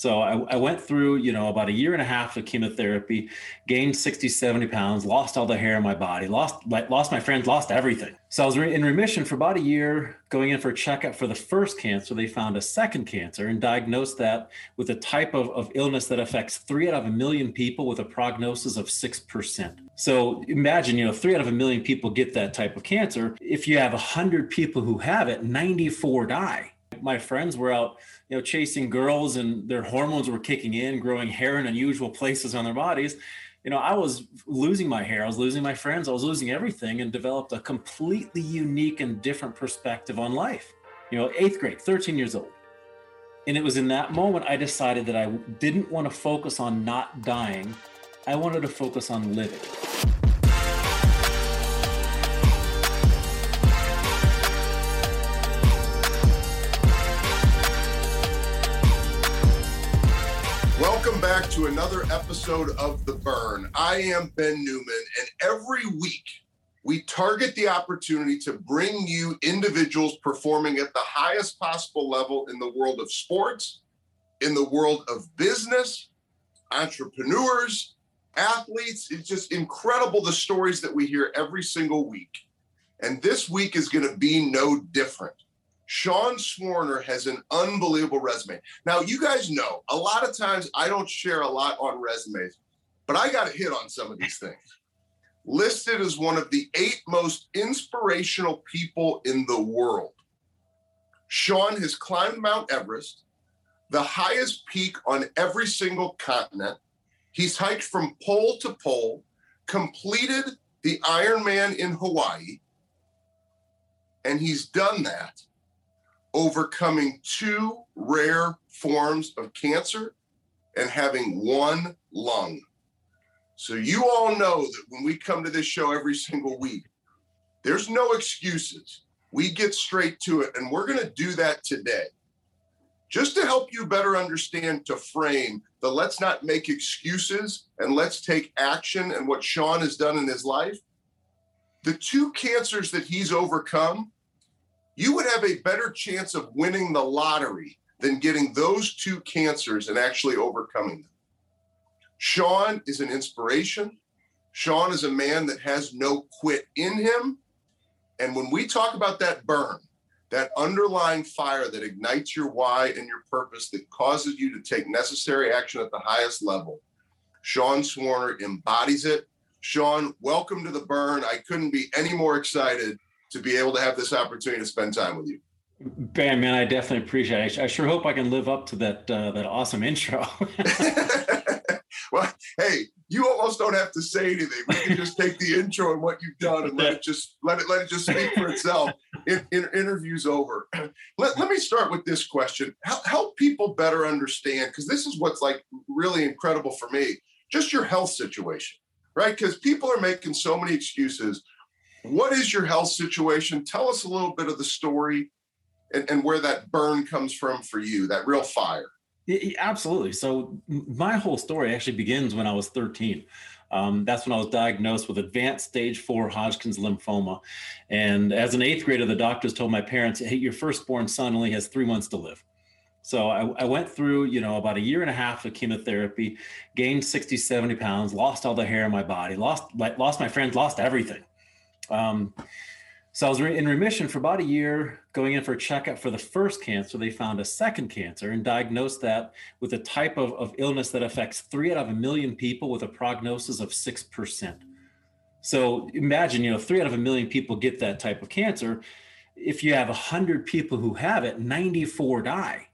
So I, I, went through, you know, about a year and a half of chemotherapy, gained 60, 70 pounds, lost all the hair in my body, lost, like, lost my friends, lost everything. So I was in remission for about a year, going in for a checkup for the first cancer. They found a second cancer and diagnosed that with a type of, of illness that affects three out of a million people with a prognosis of 6%. So imagine, you know, three out of a million people get that type of cancer. If you have 100 people who have it, 94 die. My friends were out you know, chasing girls and their hormones were kicking in, growing hair in unusual places on their bodies. You know, I was losing my hair, I was losing my friends, I was losing everything and developed a completely unique and different perspective on life. You know, eighth grade, 13 years old. And it was in that moment I decided that I didn't want to focus on not dying. I wanted to focus on living. Back to another episode of The Burn. I am Ben Newman, and every week we target the opportunity to bring you individuals performing at the highest possible level in the world of sports, in the world of business, entrepreneurs, athletes. It's just incredible the stories that we hear every single week. And this week is going to be no different. Sean Swarner has an unbelievable resume. Now, you guys know a lot of times I don't share a lot on resumes, but I got to hit on some of these things. Listed as one of the eight most inspirational people in the world. Sean has climbed Mount Everest, the highest peak on every single continent. He's hiked from pole to pole, completed the Ironman in Hawaii, and he's done that overcoming two rare forms of cancer and having one lung. So, you all know that when we come to this show every single week, there's no excuses. We get straight to it, and we're going to do that today. Just to help you better understand, to frame the let's not make excuses and let's take action and what Sean has done in his life. The two cancers that he's overcome you would have a better chance of winning the lottery than getting those two cancers and actually overcoming them. Sean is an inspiration. Sean is a man that has no quit in him. And when we talk about that burn, that underlying fire that ignites your why and your purpose, that causes you to take necessary action at the highest level, Sean Swarner embodies it. Sean, welcome to the burn. I couldn't be any more excited to be able to have this opportunity to spend time with you. Bam, man, I definitely appreciate it. I sure hope I can live up to that uh, that awesome intro. well, hey, you almost don't have to say anything. We can just take the intro and what you've done and let it just let it let it just speak for itself. In, in, interviews over. Let, let me start with this question. Help, help people better understand because this is what's like really incredible for me. Just your health situation, right? Because people are making so many excuses what is your health situation? Tell us a little bit of the story and, and where that burn comes from for you, that real fire. Absolutely. So, my whole story actually begins when I was 13. Um, that's when I was diagnosed with advanced stage four Hodgkin's lymphoma. And as an eighth grader, the doctors told my parents, hey, your firstborn son only has three months to live. So I, I, went through, you know, about a year and a half of chemotherapy, gained 60, 70 pounds, lost all the hair in my body, lost, lost my friends, lost everything. Um, so I was in remission for about a year, going in for a checkup for the first cancer. They found a second cancer and diagnosed that with a type of, of illness that affects three out of a million people with a prognosis of 6%. So imagine, you know, three out of a million people get that type of cancer. If you have 100 people who have it, 94 die.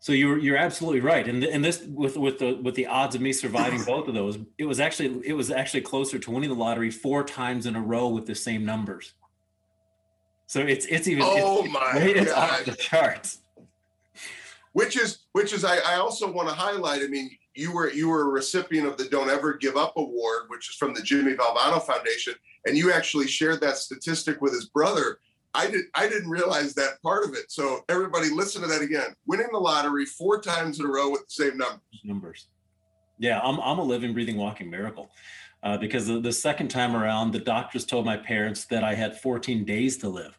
So you're you're absolutely right, and and this with with the with the odds of me surviving both of those, it was actually it was actually closer to winning the lottery four times in a row with the same numbers. So it's it's even oh it's, my it's God. off the charts. Which is which is I, I also want to highlight. I mean, you were you were a recipient of the Don't Ever Give Up Award, which is from the Jimmy Valvano Foundation, and you actually shared that statistic with his brother I did I didn't realize that part of it. So everybody listen to that again. Winning the lottery four times in a row with the same numbers. Numbers. Yeah, I'm I'm a living, breathing, walking miracle. Uh, because the, the second time around, the doctors told my parents that I had 14 days to live.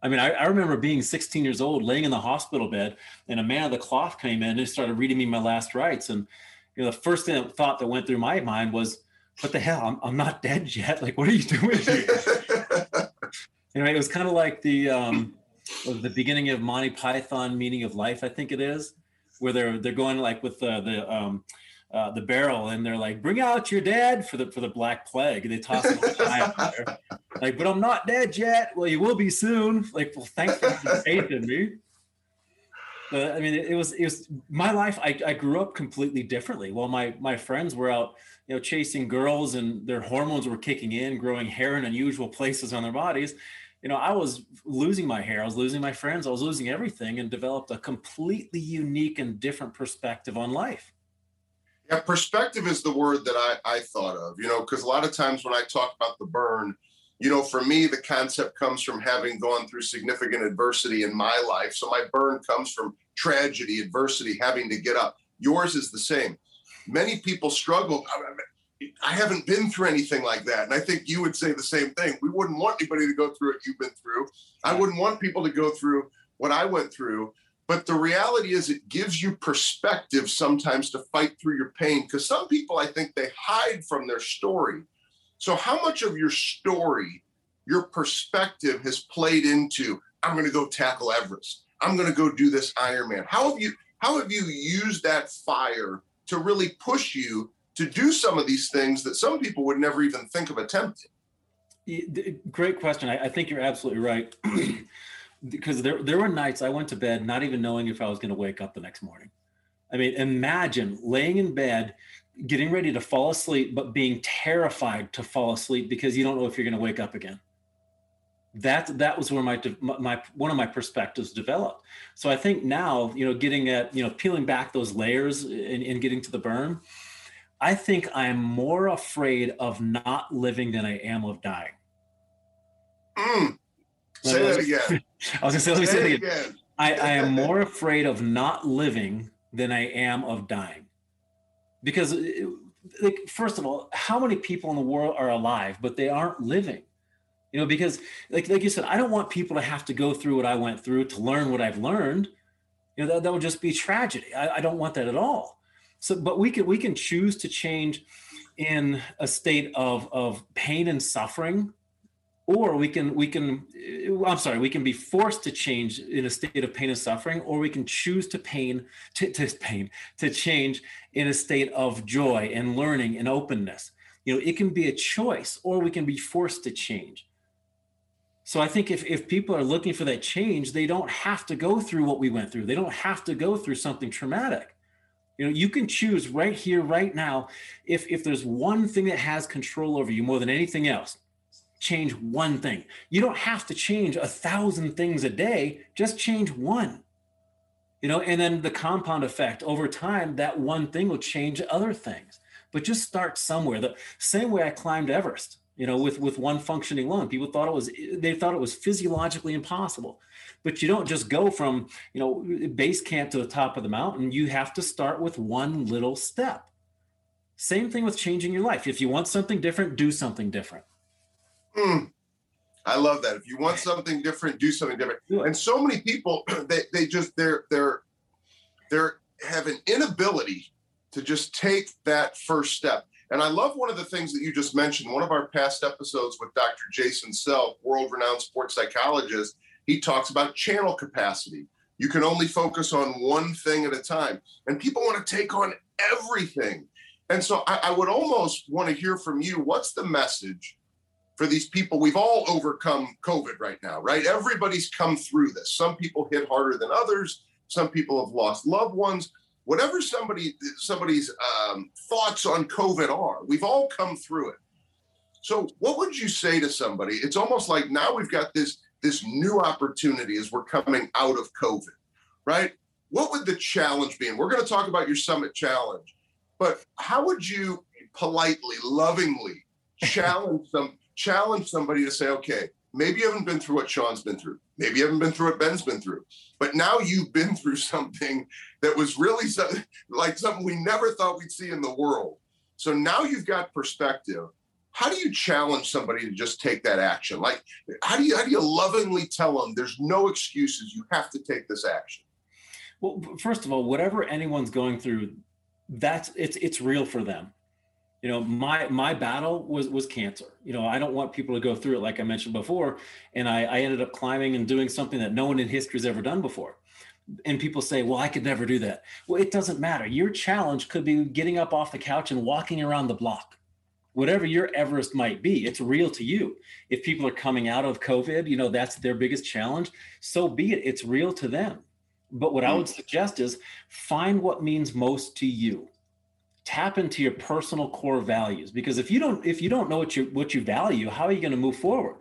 I mean, I, I, remember being 16 years old, laying in the hospital bed, and a man of the cloth came in and started reading me my last rites. And you know, the first thing that thought that went through my mind was, "What the hell? I'm, I'm not dead yet. Like, what are you doing here?" you know, it was kind of like the um, the beginning of Monty Python meaning of life, I think it is, where they're they're going like with the the um, uh, the barrel and they're like, "Bring out your dad for the for the black plague." And they toss him. Like, but I'm not dead yet. Well, you will be soon. Like, well, thanks for having faith in me. But I mean, it, it, was it was my life. I, I grew up completely differently. While my my friends were out, you know, chasing girls and their hormones were kicking in, growing hair in unusual places on their bodies. You know, I was losing my hair. I was losing my friends. I was losing everything, and developed a completely unique and different perspective on life. Yeah, perspective is the word that I, I thought of, you know, because a lot of times when I talk about the burn, you know, for me, the concept comes from having gone through significant adversity in my life. So my burn comes from tragedy, adversity, having to get up. Yours is the same. Many people struggle. I haven't been through anything like that. And I think you would say the same thing. We wouldn't want anybody to go through what you've been through. I wouldn't want people to go through what I went through. But the reality is, it gives you perspective sometimes to fight through your pain because some people, I think, they hide from their story. So, how much of your story, your perspective has played into, I'm going to go tackle Everest, I'm going to go do this Ironman? How have you how have you used that fire to really push you to do some of these things that some people would never even think of attempting? Great question. I, I think you're absolutely right. because there there were nights I went to bed not even knowing if I was going to wake up the next morning. I mean, imagine laying in bed, getting ready to fall asleep, but being terrified to fall asleep because you don't know if you're going to wake up again. That that was where my my one of my perspectives developed. So I think now, you know, getting at you know peeling back those layers and, and getting to the burn, I think I'm more afraid of not living than I am of dying. Mm. Say that again. I was gonna say, let me say, say it again. again. I, I am more afraid of not living than I am of dying. Because, uh, it, like, first of all, how many people in the world are alive, but they aren't living? You know, because, like, like you said, I don't want people to have to go through what I went through to learn what I've learned. You know, that, that would just be tragedy. I, I don't want that at all. So, but we can we can choose to change in a state of of pain and suffering or we can we can uh, i'm sorry we can be forced to change in a state of pain and suffering or we can choose to pain to, to pain to change in a state of joy and learning and openness. You know it can be a choice or we can be forced to change. So i think if, if people are looking for that change they don't have to go through what we went through. They don't have to go through something traumatic. You know you can choose right here right now if if there's one thing that has control over you more than anything else change one thing. You don't have to change a thousand things a day, just change one. You know, and then the compound effect over time, that one thing will change other things. But just start somewhere. The same way I climbed Everest, you know, with with one functioning lung. People thought it was they thought it was physiologically impossible. But you don't just go from, you know, base camp to the top of the mountain. You have to start with one little step. Same thing with changing your life. If you want something different, do something different. Mm, I love that. If you want something different, do something different. And so many people, they they just they're they're they're have an inability to just take that first step. And I love one of the things that you just mentioned. One of our past episodes with Dr. Jason Selk, world-renowned sports psychologist, he talks about channel capacity. You can only focus on one thing at a time. And people want to take on everything. And so I, I would almost want to hear from you what's the message for these people. We've all overcome COVID right now, right? Everybody's come through this. Some people hit harder than others. Some people have lost loved ones. Whatever somebody somebody's um, thoughts on COVID are, we've all come through it. So, what would you say to somebody? It's almost like now we've got this this new opportunity as we're coming out of COVID, right? What would the challenge be? And we're going to talk about your summit challenge, but how would you politely, lovingly challenge them challenge somebody to say, okay, maybe you haven't been through what Sean's been through. Maybe you haven't been through what Ben's been through. But now you've been through something that was really so, like something we never thought we'd see in the world. So now you've got perspective. how do you challenge somebody to just take that action? Like, how do you how do you lovingly tell them there's no excuses? You have to take this action. Well, first of all, whatever anyone's going through, that's it's it's real for them. You know, my my battle was was cancer. You know, I don't want people to go through it like I mentioned before. And I, I ended up climbing and doing something that no one in history has ever done before. And people say, well, I could never do that. Well, it doesn't matter. Your challenge could be getting up off the couch and walking around the block whatever your Everest might be, it's real to you. If people are coming out of COVID, you know, that's their biggest challenge. So be it, it's real to them. But what I would mm. suggest is find what means most to you. Tap into your personal core values because if you don't if you don't know what you what you value, how are you going to move forward?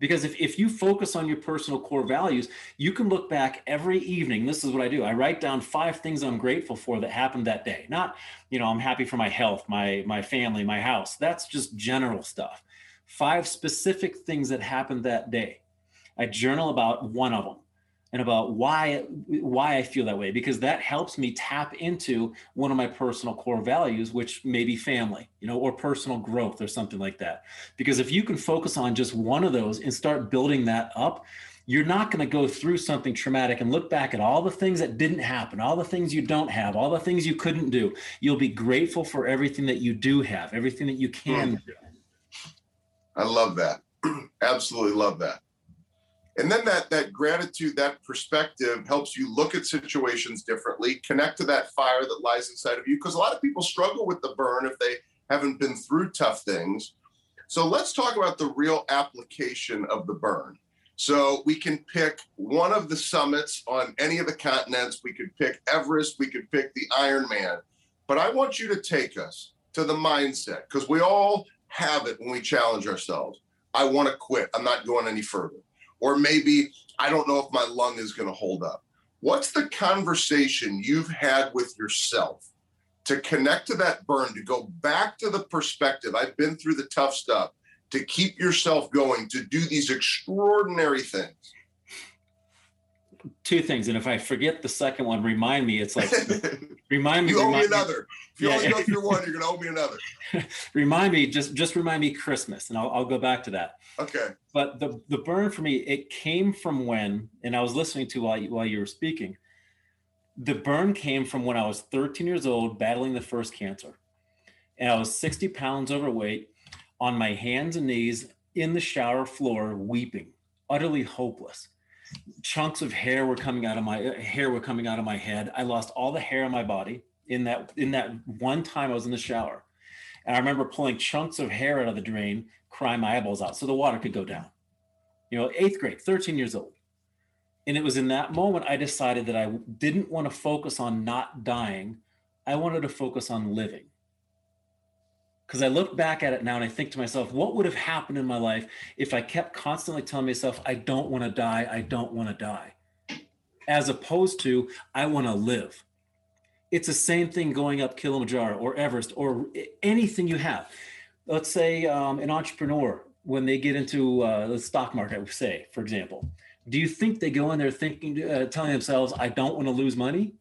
Because if, if you focus on your personal core values, you can look back every evening. This is what I do. I write down five things I'm grateful for that happened that day. Not, you know, I'm happy for my health, my my family, my house. That's just general stuff. Five specific things that happened that day. I journal about one of them and about why why I feel that way because that helps me tap into one of my personal core values which may be family you know or personal growth or something like that. Because if you can focus on just one of those and start building that up you're not going to go through something traumatic and look back at all the things that didn't happen all the things you don't have all the things you couldn't do. You'll be grateful for everything that you do have everything that you can mm. do. I love that. Absolutely love that and then that that gratitude that perspective helps you look at situations differently connect to that fire that lies inside of you because a lot of people struggle with the burn if they haven't been through tough things. So let's talk about the real application of the burn. So we can pick one of the summits on any of the continents. We could pick everest. We could pick the ironman but i want you to take us to the mindset because we all have it when we challenge ourselves. I want to quit. I'm not going any further or maybe I don't know if my lung is going to hold up. What's the conversation you've had with yourself to connect to that burn, to go back to the perspective? I've been through the tough stuff, to keep yourself going, to do these extraordinary things two things, and if I forget the second one, remind me. It's like remind me. You owe me another. If you yeah. only go through one, you're gonna owe me another. remind me. Just just remind me Christmas, and I'll I'll go back to that. Okay. But the the burn for me, it came from when, and I was listening to while you, while you were speaking. The burn came from when I was 13 years old, battling the first cancer, and I was 60 pounds overweight, on my hands and knees in the shower floor, weeping, utterly hopeless chunks of hair were coming out of my uh, hair were coming out of my head. I lost all the hair on my body in that in that one time I was in the shower. And I remember pulling chunks of hair out of the drain, crying my eyeballs out so the water could go down. You know, eighth grade, 13 years old. And it was in that moment I decided that I didn't want to focus on not dying. I wanted to focus on living because I look back at it now and I think to myself, what would have happened in my life if I kept constantly telling myself, I don't want to die, I don't want to die, as opposed to, I want to live. It's the same thing going up Kilimanjaro or Everest or anything you have. Let's say um, an entrepreneur, when they get into uh, the stock market, say, for example, do you think they go in there thinking, uh, telling themselves, I don't want to lose money?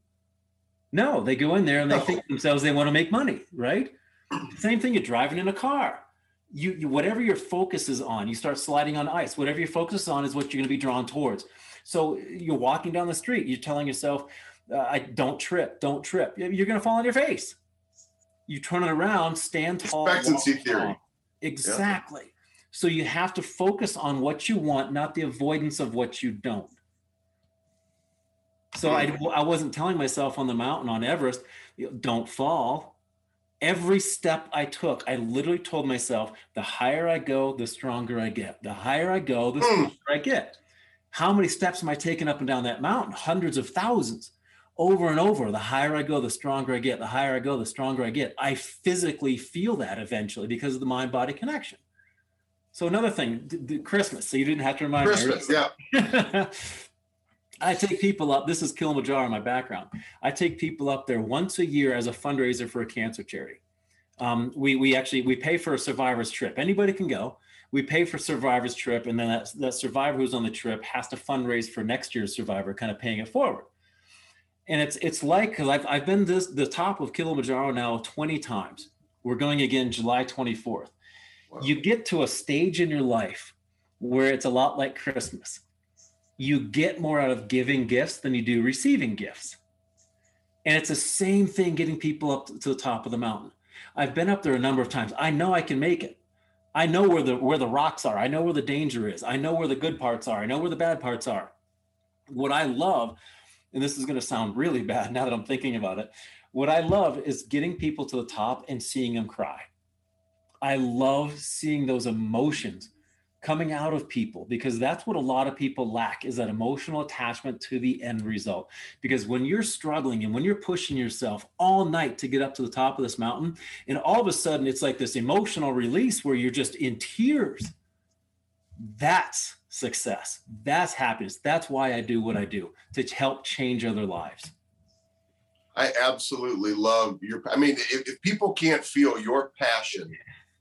No, they go in there and they think themselves they want to make money, right? Same thing, you're driving in a car. You, you, whatever your focus is on, you start sliding on ice. Whatever your focus is on is what you're going to be drawn towards. So you're walking down the street, you're telling yourself, uh, "I don't trip, don't trip." You're going to fall on your face. You turn it around, stand tall. Expectancy theory. Exactly. Yeah. So you have to focus on what you want, not the avoidance of what you don't. So I, I wasn't telling myself on the mountain on Everest, don't fall every step I took, I literally told myself, the higher I go, the stronger I get. The higher I go, the hmm. stronger. I get. How many steps am I taking up and down that mountain? Hundreds of thousands. Over and over, the higher I go, the stronger I get. The higher I go, the stronger I get. I physically feel that eventually because of the mind body connection. So, another thing, Christmas. So, you didn't have to remind Christmas, me. Christmas, yeah. I take people up. This is Kilimanjaro in my background. I take people up there once a year as a fundraiser for a cancer charity. Um, we we actually we pay for a survivor's trip. Anybody can go. We pay for survivor's trip, and then that, that survivor who's on the trip has to fundraise for next year's survivor, kind of paying it forward. And it's it's like because I've I've been this the top of Kilimanjaro now 20 times. We're going again July 24th. Wow. You get to a stage in your life where it's a lot like Christmas. You get more out of giving gifts than you do receiving gifts. And it's the same thing getting people up to the top of the mountain. I've been up there a number of times. I know I can make it. I know where the where the rocks are. I know where the danger is. I know where the good parts are. I know where the bad parts are. What I love, and this is going to sound really bad now that I'm thinking about it, what I love is getting people to the top and seeing them cry. I love seeing those emotions coming out of people because that's what a lot of people lack is that emotional attachment to the end result. Because when you're struggling and when you're pushing yourself all night to get up to the top of this mountain and all of a sudden it's like this emotional release where you're just in tears that's success. That's happiness. That's why i do what i do to help change other lives. I absolutely love your i mean if, if people can't feel your passion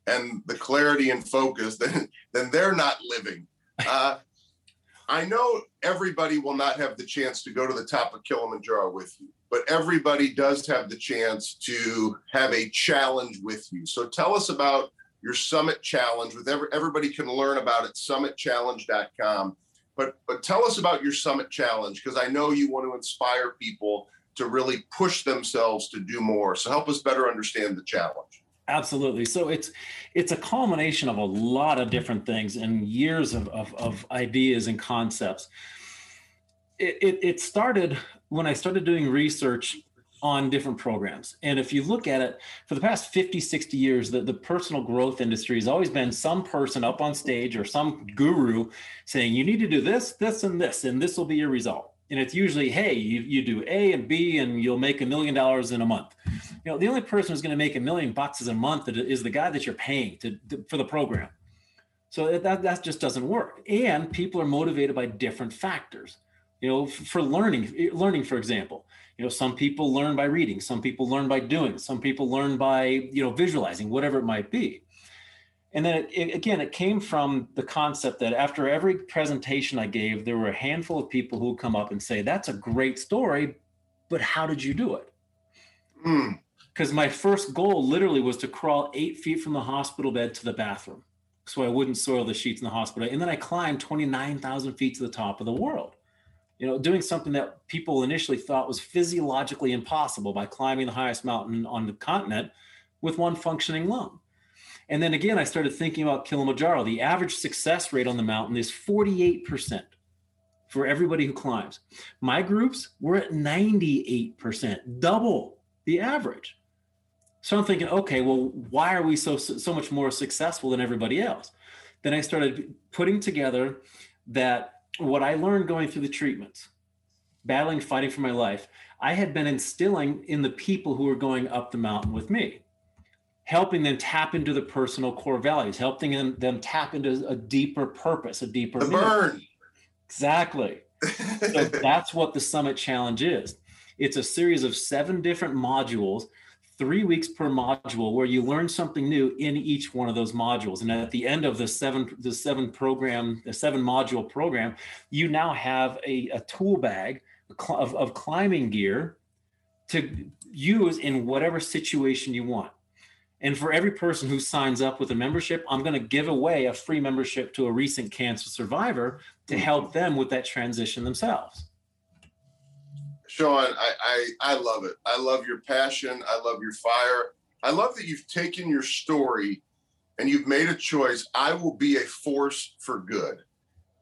and the clarity and focus, then then they're not living. Uh, I know everybody will not have the chance to go to the top of Kilimanjaro with you, but everybody does have the chance to have a challenge with you. So tell us about your summit challenge with every, everybody can learn about it summitchallenge.com but but tell us about your summit challenge because i know you want to inspire people to really push themselves to do more so help us better understand the challenge Absolutely. So it's it's a culmination of a lot of different things and years of, of, of ideas and concepts. It, it, it started when I started doing research on different programs. And if you look at it, for the past 50, 60 years, the, the personal growth industry has always been some person up on stage or some guru saying, you need to do this, this, and this, and this will be your result and it's usually hey you, you do a and b and you'll make a million dollars in a month. You know the only person who's going to make a million bucks a month is the guy that you're paying to, to, for the program. So that that just doesn't work. And people are motivated by different factors. You know for learning eh, learning for example. You know some people learn by reading some people learn by doing some people learn by you know visualizing whatever it might be and then it, it, again it came from the concept that after every presentation i gave there were a handful of people who would come up and say that's a great story but how did you do it? Because mm. my first goal literally was to crawl eight feet from the hospital bed to the bathroom so i wouldn't soil the sheets in the hospital. And then i climbed 29000 feet to the top of the world. You know doing something that people initially thought was physiologically impossible by climbing the highest mountain on the continent with one functioning lung and then again, I started thinking about Kilimanjaro. The average success rate on the mountain is 48% for everybody who climbs. My groups were at 98%, double the average. So I'm thinking, okay, well, why are we so so much more successful than everybody else? Then I started putting together that what I learned going through the treatments, battling, fighting for my life, I had been instilling in the people who were going up the mountain with me helping them tap into the personal core values, helping them, them tap into a deeper purpose, a deeper the burn. Exactly. so that's what the Summit Challenge is. It's a series of seven different modules, three weeks per module, where you learn something new in each one of those modules. And at the end of the seven, the seven program, the seven module program, you now have a, a tool bag of, of climbing gear to use in whatever situation you want. And for every person who signs up with a membership, I'm going to give away a free membership to a recent cancer survivor to help them with that transition themselves. Sean, I, I, I love it. I love your passion. I love your fire. I love that you've taken your story and you've made a choice. I will be a force for good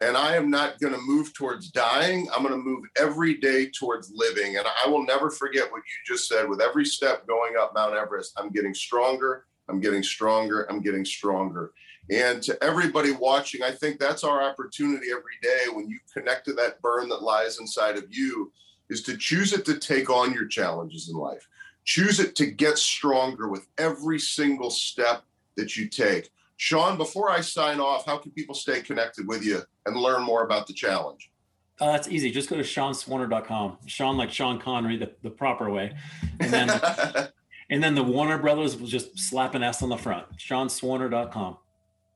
and I am not going to move towards dying. I'm going to move every day towards living. And I will never forget what you just said. With every step going up Mount Everest, I'm getting stronger. I'm getting stronger. I'm getting stronger. And to everybody watching, I think that's our opportunity every day when you connect to that burn that lies inside of you is to choose it to take on your challenges in life. Choose it to get stronger with every single step that you take. Sean, before I sign off, how can people stay connected with you and learn more about the challenge? Uh, that's easy. Just go to SeanSwarner.com. Sean, like Sean Connery, the, the proper way. And then, and then the Warner Brothers will just slap an S on the front. SeanSwarner.com.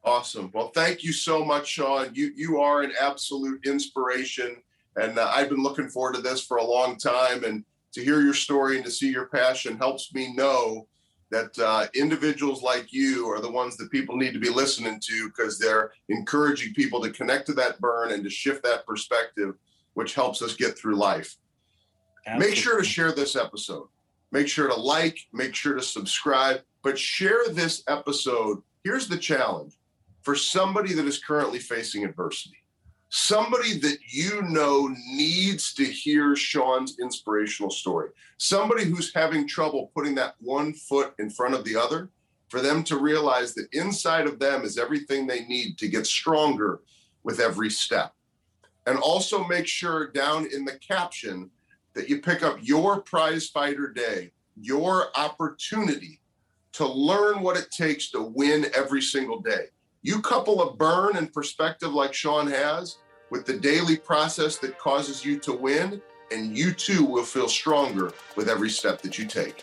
Awesome. Well, thank you so much, Sean. You you are an absolute inspiration, and uh, I've been looking forward to this for a long time. And to hear your story and to see your passion helps me know that uh, individuals like you are the ones that people need to be listening to because they're encouraging people to connect to that burn and to shift that perspective, which helps us get through life. Absolutely. Make sure to share this episode. Make sure to like, make sure to subscribe, but share this episode. Here's the challenge for somebody that is currently facing adversity, somebody that you know needs to hear Sean's inspirational story, somebody who's having trouble putting that one foot in front of the other, for them to realize that inside of them is everything they need to get stronger with every step. And also make sure down in the caption that you pick up your prize fighter day, your opportunity to learn what it takes to win every single day. You couple a burn and perspective like Sean has with the daily process that causes you to win, and you too will feel stronger with every step that you take.